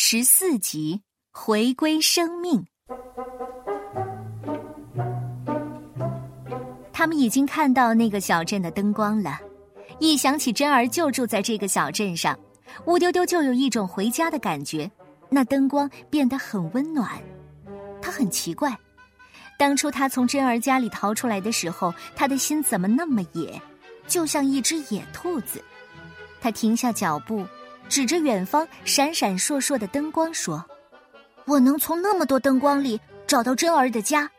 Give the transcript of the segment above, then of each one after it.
十四集回归生命。他们已经看到那个小镇的灯光了。一想起珍儿就住在这个小镇上，乌丢丢就有一种回家的感觉。那灯光变得很温暖。他很奇怪，当初他从珍儿家里逃出来的时候，他的心怎么那么野，就像一只野兔子。他停下脚步。指着远方闪闪烁烁的灯光说：“我能从那么多灯光里找到珍儿的家，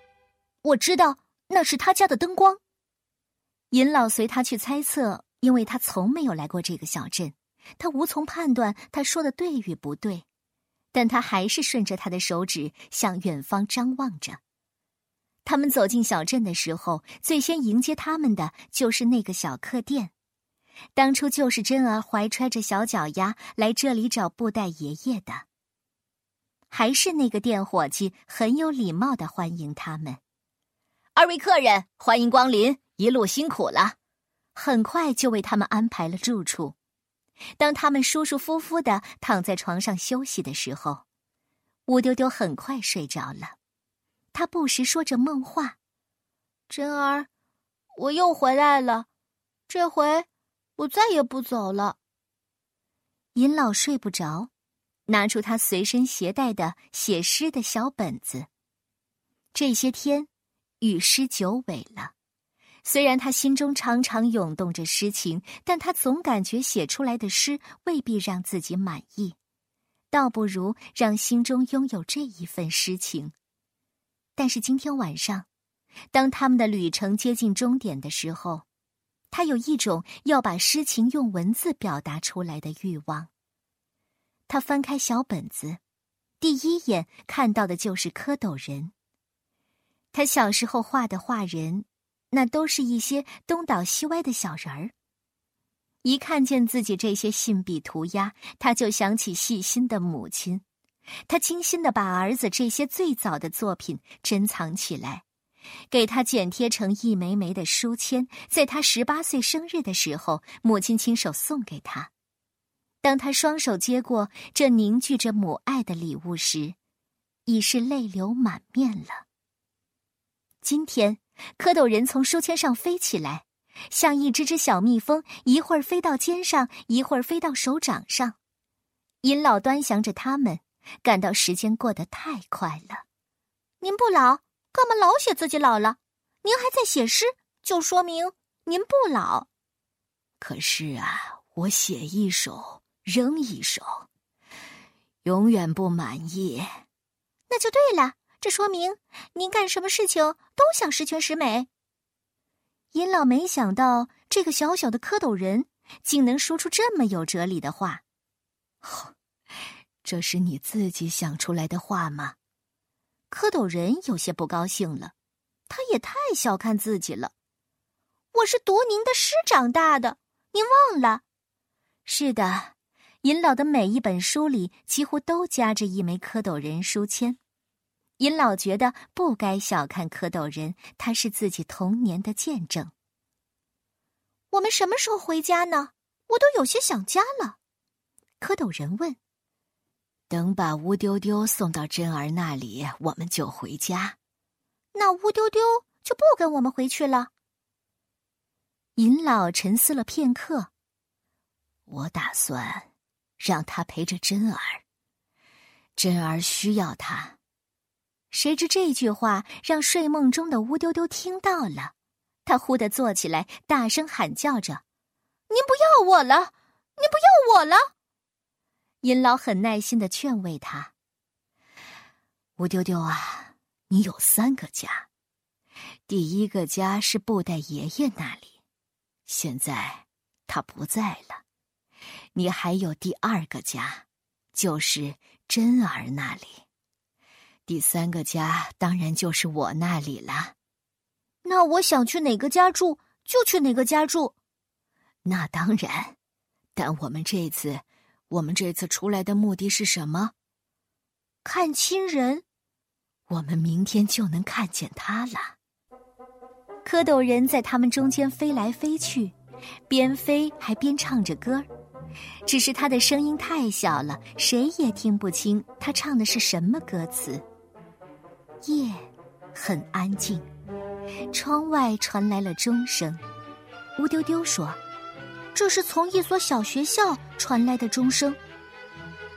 我知道那是他家的灯光。”尹老随他去猜测，因为他从没有来过这个小镇，他无从判断他说的对与不对，但他还是顺着他的手指向远方张望着。他们走进小镇的时候，最先迎接他们的就是那个小客店。当初就是真儿怀揣着小脚丫来这里找布袋爷爷的。还是那个店伙计很有礼貌的欢迎他们。二位客人，欢迎光临，一路辛苦了。很快就为他们安排了住处。当他们舒舒服服的躺在床上休息的时候，乌丢丢很快睡着了。他不时说着梦话：“真儿，我又回来了，这回。”我再也不走了。尹老睡不着，拿出他随身携带的写诗的小本子。这些天，与诗久违了。虽然他心中常常涌动着诗情，但他总感觉写出来的诗未必让自己满意，倒不如让心中拥有这一份诗情。但是今天晚上，当他们的旅程接近终点的时候。他有一种要把诗情用文字表达出来的欲望。他翻开小本子，第一眼看到的就是蝌蚪人。他小时候画的画人，那都是一些东倒西歪的小人儿。一看见自己这些信笔涂鸦，他就想起细心的母亲。他精心的把儿子这些最早的作品珍藏起来。给他剪贴成一枚枚的书签，在他十八岁生日的时候，母亲亲手送给他。当他双手接过这凝聚着母爱的礼物时，已是泪流满面了。今天，蝌蚪人从书签上飞起来，像一只只小蜜蜂，一会儿飞到肩上，一会儿飞到手掌上。尹老端详着他们，感到时间过得太快了。您不老。干嘛老写自己老了？您还在写诗，就说明您不老。可是啊，我写一首扔一首，永远不满意。那就对了，这说明您干什么事情都想十全十美。尹老没想到这个小小的蝌蚪人竟能说出这么有哲理的话。这是你自己想出来的话吗？蝌蚪人有些不高兴了，他也太小看自己了。我是读您的诗长大的，您忘了？是的，尹老的每一本书里几乎都夹着一枚蝌蚪人书签。尹老觉得不该小看蝌蚪人，他是自己童年的见证。我们什么时候回家呢？我都有些想家了。蝌蚪人问。等把乌丢丢送到珍儿那里，我们就回家。那乌丢丢就不跟我们回去了。尹老沉思了片刻。我打算让他陪着珍儿，珍儿需要他。谁知这句话让睡梦中的乌丢丢听到了，他忽地坐起来，大声喊叫着：“您不要我了！您不要我了！”尹老很耐心的劝慰他：“吴丢丢啊，你有三个家，第一个家是布袋爷爷那里，现在他不在了。你还有第二个家，就是珍儿那里。第三个家当然就是我那里了。那我想去哪个家住，就去哪个家住。那当然，但我们这次……”我们这次出来的目的是什么？看亲人。我们明天就能看见他了。蝌蚪人在他们中间飞来飞去，边飞还边唱着歌只是他的声音太小了，谁也听不清他唱的是什么歌词。夜很安静，窗外传来了钟声。乌丢丢说：“这是从一所小学校传来的钟声，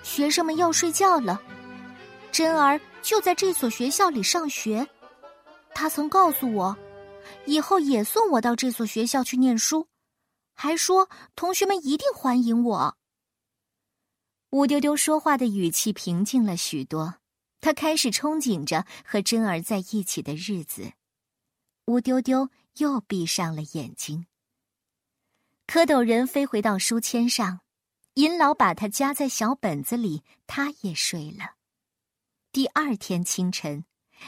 学生们要睡觉了。珍儿就在这所学校里上学，他曾告诉我，以后也送我到这所学校去念书，还说同学们一定欢迎我。”乌丢丢说话的语气平静了许多，他开始憧憬着和珍儿在一起的日子。乌丢丢又闭上了眼睛。蝌蚪人飞回到书签上，银老把它夹在小本子里，他也睡了。第二天清晨，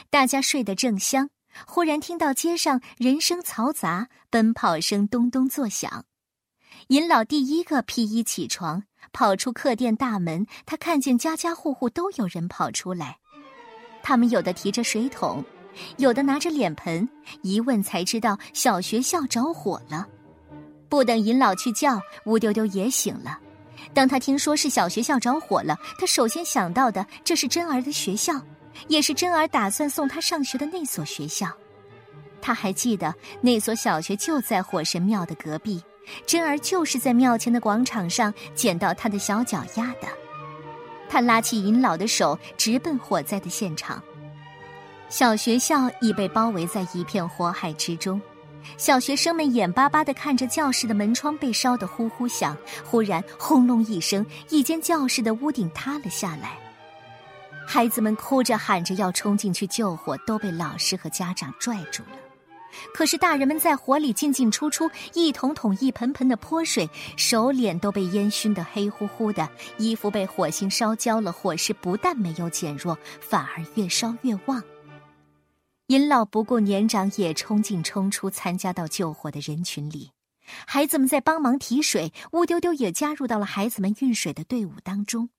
大家睡得正香，忽然听到街上人声嘈杂，奔跑声咚咚作响。银老第一个披衣起床。跑出客店大门，他看见家家户户都有人跑出来，他们有的提着水桶，有的拿着脸盆。一问才知道小学校着火了。不等尹老去叫，乌丢丢也醒了。当他听说是小学校着火了，他首先想到的这是珍儿的学校，也是珍儿打算送他上学的那所学校。他还记得那所小学就在火神庙的隔壁。珍儿就是在庙前的广场上捡到他的小脚丫的。他拉起尹老的手，直奔火灾的现场。小学校已被包围在一片火海之中，小学生们眼巴巴地看着教室的门窗被烧得呼呼响。忽然，轰隆一声，一间教室的屋顶塌了下来。孩子们哭着喊着要冲进去救火，都被老师和家长拽住了。可是大人们在火里进进出出，一桶桶、一盆盆的泼水，手脸都被烟熏得黑乎乎的，衣服被火星烧焦了，火势不但没有减弱，反而越烧越旺。银老不顾年长，也冲进冲出，参加到救火的人群里。孩子们在帮忙提水，乌丢丢也加入到了孩子们运水的队伍当中。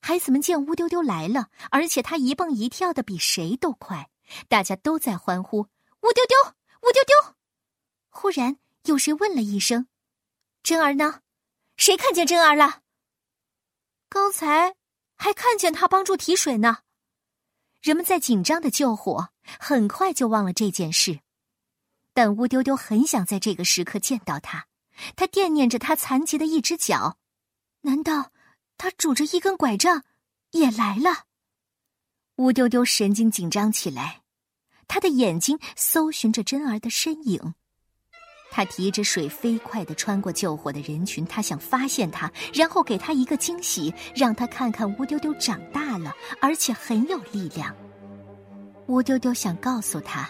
孩子们见乌丢丢来了，而且他一蹦一跳的比谁都快，大家都在欢呼。乌丢丢，乌丢丢！忽然有谁问了一声：“珍儿呢？谁看见珍儿了？”刚才还看见他帮助提水呢。人们在紧张的救火，很快就忘了这件事。但乌丢丢很想在这个时刻见到他，他惦念着他残疾的一只脚。难道他拄着一根拐杖也来了？乌丢丢神经紧张起来。他的眼睛搜寻着珍儿的身影，他提着水飞快地穿过救火的人群，他想发现他，然后给他一个惊喜，让他看看乌丢丢长大了，而且很有力量。乌丢丢想告诉他，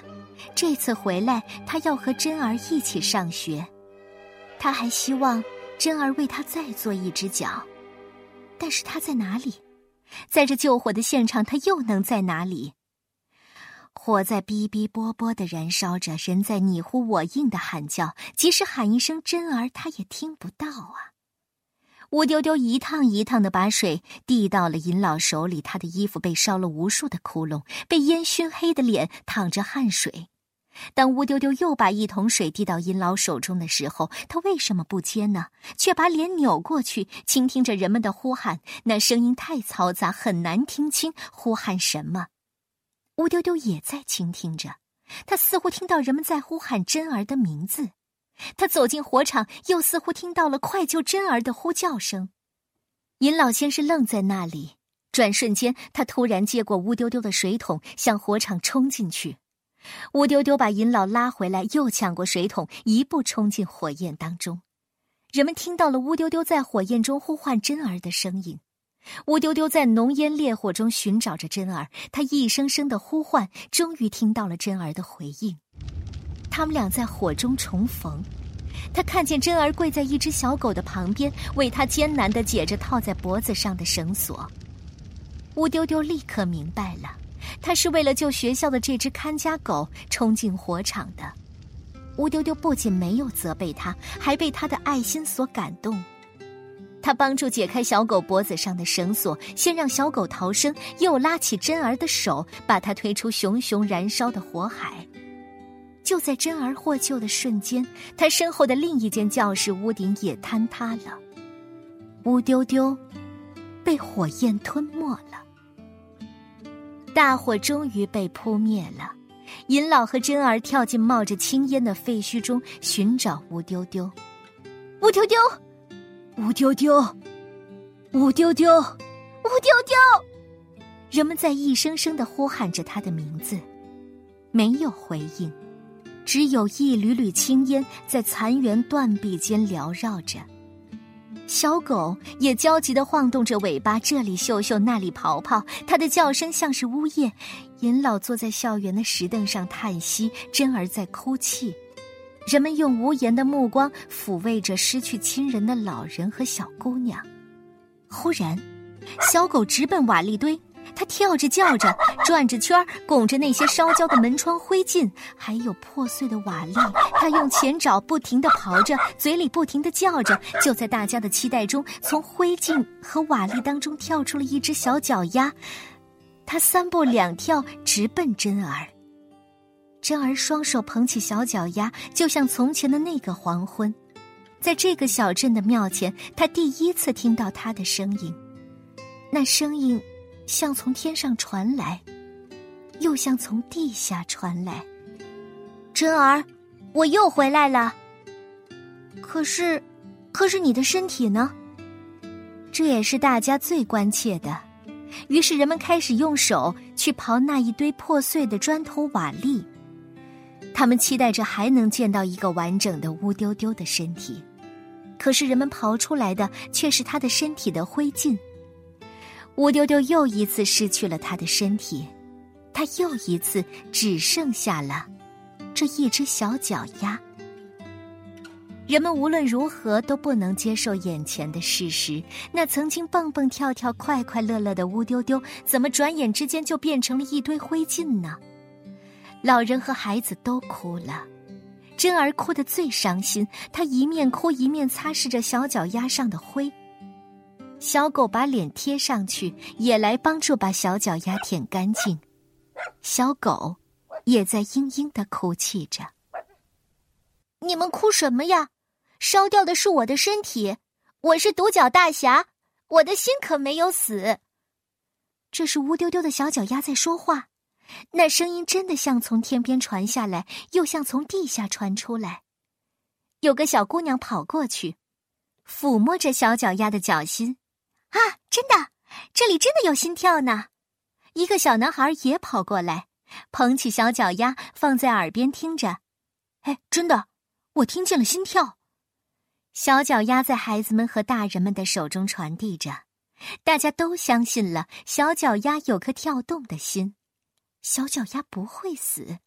这次回来他要和珍儿一起上学，他还希望珍儿为他再做一只脚，但是他在哪里？在这救火的现场，他又能在哪里？火在哔哔啵啵的燃烧着，人在你呼我应的喊叫，即使喊一声“珍儿”，他也听不到啊！乌丢丢一趟一趟的把水递到了银老手里，他的衣服被烧了无数的窟窿，被烟熏黑的脸淌着汗水。当乌丢丢又把一桶水递到银老手中的时候，他为什么不接呢？却把脸扭过去，倾听着人们的呼喊，那声音太嘈杂，很难听清呼喊什么。乌丢丢也在倾听着，他似乎听到人们在呼喊珍儿的名字。他走进火场，又似乎听到了快救珍儿的呼叫声。尹老先生愣在那里，转瞬间，他突然接过乌丢丢的水桶，向火场冲进去。乌丢丢把尹老拉回来，又抢过水桶，一步冲进火焰当中。人们听到了乌丢丢在火焰中呼唤珍儿的声音。乌丢丢在浓烟烈火中寻找着珍儿，他一声声的呼唤，终于听到了珍儿的回应。他们俩在火中重逢，他看见珍儿跪在一只小狗的旁边，为他艰难的解着套在脖子上的绳索。乌丢丢立刻明白了，他是为了救学校的这只看家狗冲进火场的。乌丢丢不仅没有责备他，还被他的爱心所感动。他帮助解开小狗脖子上的绳索，先让小狗逃生，又拉起珍儿的手，把她推出熊熊燃烧的火海。就在珍儿获救的瞬间，他身后的另一间教室屋顶也坍塌了。乌丢丢被火焰吞没了。大火终于被扑灭了，银老和珍儿跳进冒着青烟的废墟中寻找乌丢丢。乌丢丢，乌丢丢，乌丢丢，乌丢丢！人们在一声声的呼喊着他的名字，没有回应，只有一缕缕青烟在残垣断壁间缭绕着。小狗也焦急的晃动着尾巴，这里嗅嗅，那里刨刨，它的叫声像是呜咽。尹老坐在校园的石凳上叹息，珍儿在哭泣。人们用无言的目光抚慰着失去亲人的老人和小姑娘。忽然，小狗直奔瓦砾堆。他跳着叫着，转着圈儿拱着那些烧焦的门窗灰烬，还有破碎的瓦砾。他用前爪不停地刨着，嘴里不停地叫着。就在大家的期待中，从灰烬和瓦砾当中跳出了一只小脚丫。他三步两跳，直奔珍儿。珍儿双手捧起小脚丫，就像从前的那个黄昏，在这个小镇的庙前，他第一次听到他的声音。那声音。像从天上传来，又像从地下传来。珍儿，我又回来了。可是，可是你的身体呢？这也是大家最关切的。于是人们开始用手去刨那一堆破碎的砖头瓦砾。他们期待着还能见到一个完整的乌丢丢的身体，可是人们刨出来的却是他的身体的灰烬。乌丢丢又一次失去了他的身体，他又一次只剩下了这一只小脚丫。人们无论如何都不能接受眼前的事实：那曾经蹦蹦跳跳、快快乐乐的乌丢丢，怎么转眼之间就变成了一堆灰烬呢？老人和孩子都哭了，珍儿哭得最伤心，她一面哭一面擦拭着小脚丫上的灰。小狗把脸贴上去，也来帮助把小脚丫舔干净。小狗也在嘤嘤的哭泣着。你们哭什么呀？烧掉的是我的身体，我是独角大侠，我的心可没有死。这是乌丢丢的小脚丫在说话，那声音真的像从天边传下来，又像从地下传出来。有个小姑娘跑过去，抚摸着小脚丫的脚心。啊，真的，这里真的有心跳呢！一个小男孩也跑过来，捧起小脚丫放在耳边听着。哎，真的，我听见了心跳。小脚丫在孩子们和大人们的手中传递着，大家都相信了小脚丫有颗跳动的心，小脚丫不会死。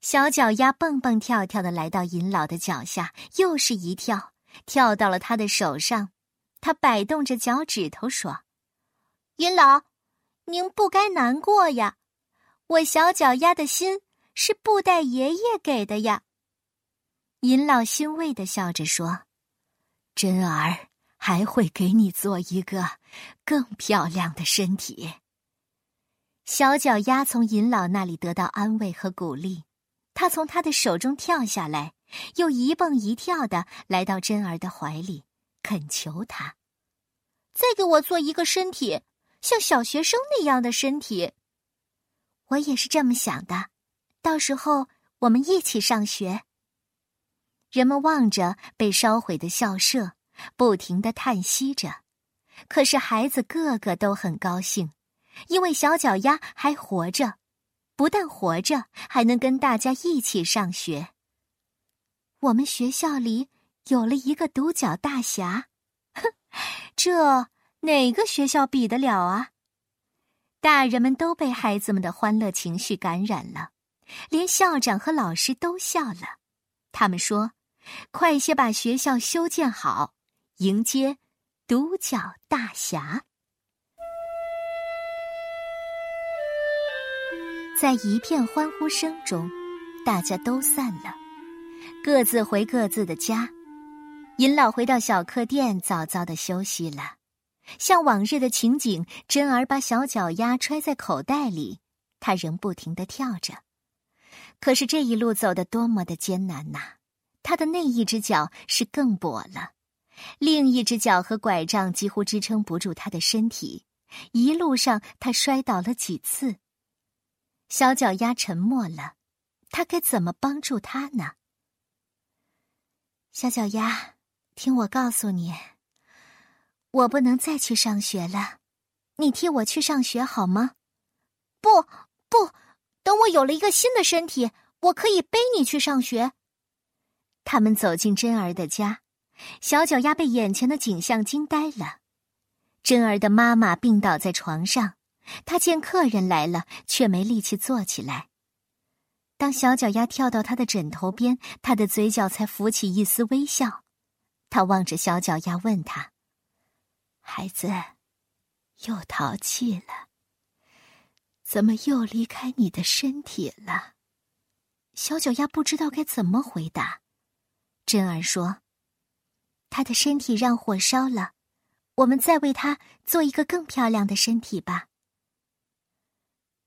小脚丫蹦蹦跳跳的来到尹老的脚下，又是一跳，跳到了他的手上。他摆动着脚趾头说：“云老，您不该难过呀，我小脚丫的心是布袋爷爷给的呀。”尹老欣慰的笑着说：“珍儿还会给你做一个更漂亮的身体。”小脚丫从尹老那里得到安慰和鼓励，他从他的手中跳下来，又一蹦一跳的来到珍儿的怀里。恳求他，再给我做一个身体，像小学生那样的身体。我也是这么想的，到时候我们一起上学。人们望着被烧毁的校舍，不停的叹息着。可是孩子个个都很高兴，因为小脚丫还活着，不但活着，还能跟大家一起上学。我们学校里。有了一个独角大侠，哼，这哪个学校比得了啊？大人们都被孩子们的欢乐情绪感染了，连校长和老师都笑了。他们说：“快些把学校修建好，迎接独角大侠。”在一片欢呼声中，大家都散了，各自回各自的家。尹老回到小客店，早早的休息了。像往日的情景，珍儿把小脚丫揣在口袋里，他仍不停的跳着。可是这一路走得多么的艰难呐！他的那一只脚是更跛了，另一只脚和拐杖几乎支撑不住他的身体，一路上他摔倒了几次。小脚丫沉默了，他该怎么帮助他呢？小脚丫，听我告诉你，我不能再去上学了，你替我去上学好吗？不不，等我有了一个新的身体，我可以背你去上学。他们走进珍儿的家。小脚丫被眼前的景象惊呆了，珍儿的妈妈病倒在床上，她见客人来了，却没力气坐起来。当小脚丫跳到他的枕头边，他的嘴角才浮起一丝微笑。他望着小脚丫，问他：“孩子，又淘气了？怎么又离开你的身体了？”小脚丫不知道该怎么回答。珍儿说。他的身体让火烧了，我们再为他做一个更漂亮的身体吧。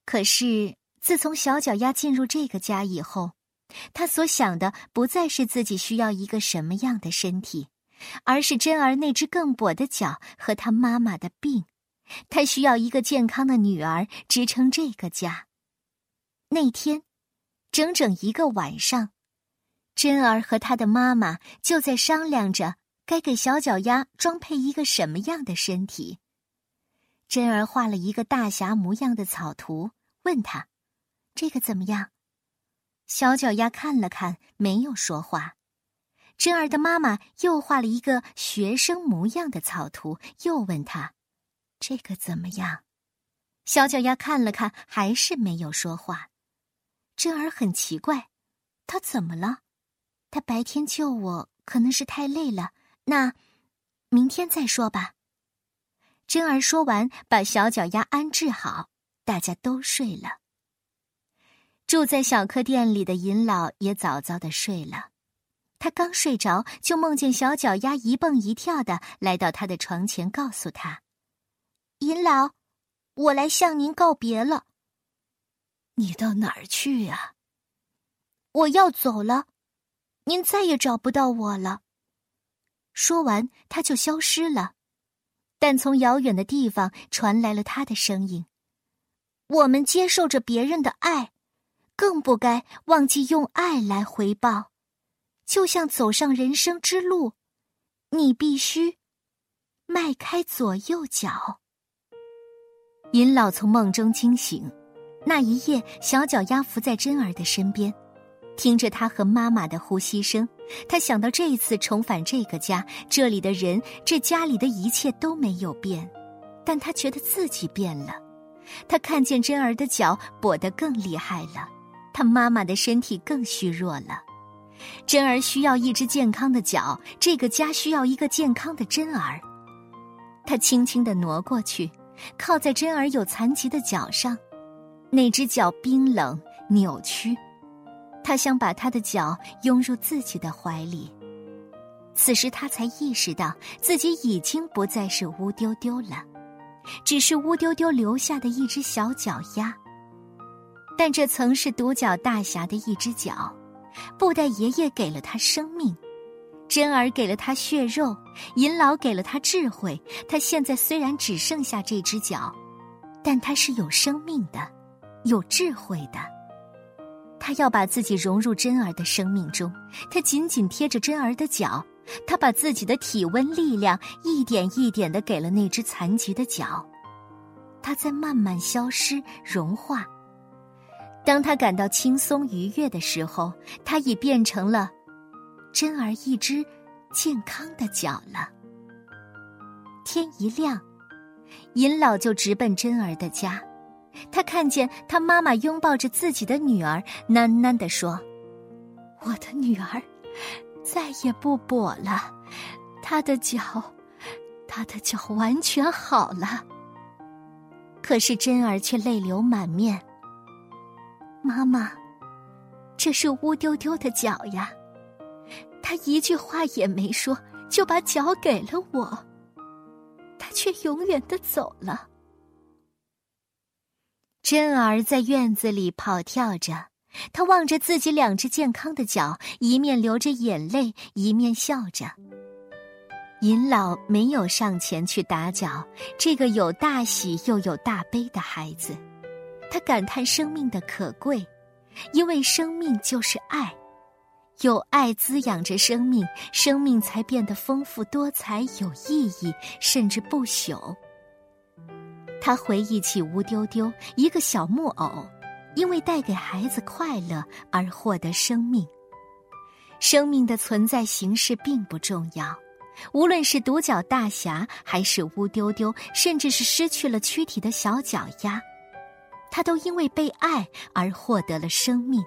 可是，自从小脚丫进入这个家以后，他所想的不再是自己需要一个什么样的身体，而是珍儿那只更跛的脚和他妈妈的病。他需要一个健康的女儿支撑这个家。那天，整整一个晚上，珍儿和他的妈妈就在商量着。该给小脚丫装配一个什么样的身体？珍儿画了一个大侠模样的草图，问他：“这个怎么样？”小脚丫看了看，没有说话。珍儿的妈妈又画了一个学生模样的草图，又问他：“这个怎么样？”小脚丫看了看，还是没有说话。珍儿很奇怪，他怎么了？他白天救我，可能是太累了。那，明天再说吧。珍儿说完，把小脚丫安置好，大家都睡了。住在小客店里的尹老也早早的睡了。他刚睡着，就梦见小脚丫一蹦一跳的来到他的床前，告诉他：“尹老，我来向您告别了。”“你到哪儿去呀？”“我要走了，您再也找不到我了。”说完，他就消失了。但从遥远的地方传来了他的声音：“我们接受着别人的爱，更不该忘记用爱来回报。就像走上人生之路，你必须迈开左右脚。”尹老从梦中惊醒，那一夜，小脚丫伏在珍儿的身边。听着他和妈妈的呼吸声，他想到这一次重返这个家，这里的人，这家里的一切都没有变，但他觉得自己变了。他看见珍儿的脚跛得更厉害了，他妈妈的身体更虚弱了。珍儿需要一只健康的脚，这个家需要一个健康的珍儿。他轻轻地挪过去，靠在珍儿有残疾的脚上，那只脚冰冷扭曲。他想把他的脚拥入自己的怀里，此时他才意识到自己已经不再是乌丢丢了，只是乌丢丢留下的一只小脚丫。但这曾是独角大侠的一只脚，布袋爷爷给了他生命，珍儿给了他血肉，银老给了他智慧。他现在虽然只剩下这只脚，但他是有生命的，有智慧的。他要把自己融入珍儿的生命中，他紧紧贴着珍儿的脚，他把自己的体温、力量一点一点的给了那只残疾的脚，他在慢慢消失、融化。当他感到轻松愉悦的时候，他已变成了珍儿一只健康的脚了。天一亮，尹老就直奔珍儿的家。他看见他妈妈拥抱着自己的女儿，喃喃地说：“我的女儿再也不跛了，她的脚，她的脚完全好了。”可是珍儿却泪流满面。妈妈，这是乌丢丢的脚呀，他一句话也没说，就把脚给了我，他却永远的走了。珍儿在院子里跑跳着，她望着自己两只健康的脚，一面流着眼泪，一面笑着。尹老没有上前去打搅这个有大喜又有大悲的孩子，他感叹生命的可贵，因为生命就是爱，有爱滋养着生命，生命才变得丰富多彩、有意义，甚至不朽。他回忆起吴丢丢，一个小木偶，因为带给孩子快乐而获得生命。生命的存在形式并不重要。无论是独角大侠，还是乌丢丢，甚至是失去了躯体的小脚丫，他都因为被爱而获得了生命，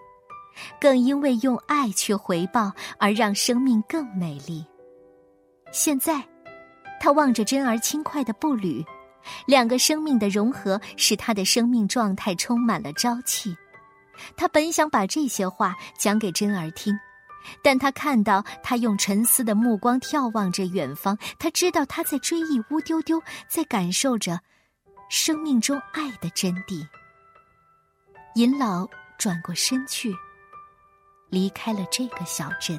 更因为用爱去回报而让生命更美丽。现在，他望着珍儿轻快的步履，两个生命的融合使他的生命状态充满了朝气。他本想把这些话讲给珍儿听。但他看到他用沉思的目光眺望着远方，他知道他在追忆乌丢丢，在感受着生命中爱的真谛。银老转过身去，离开了这个小镇。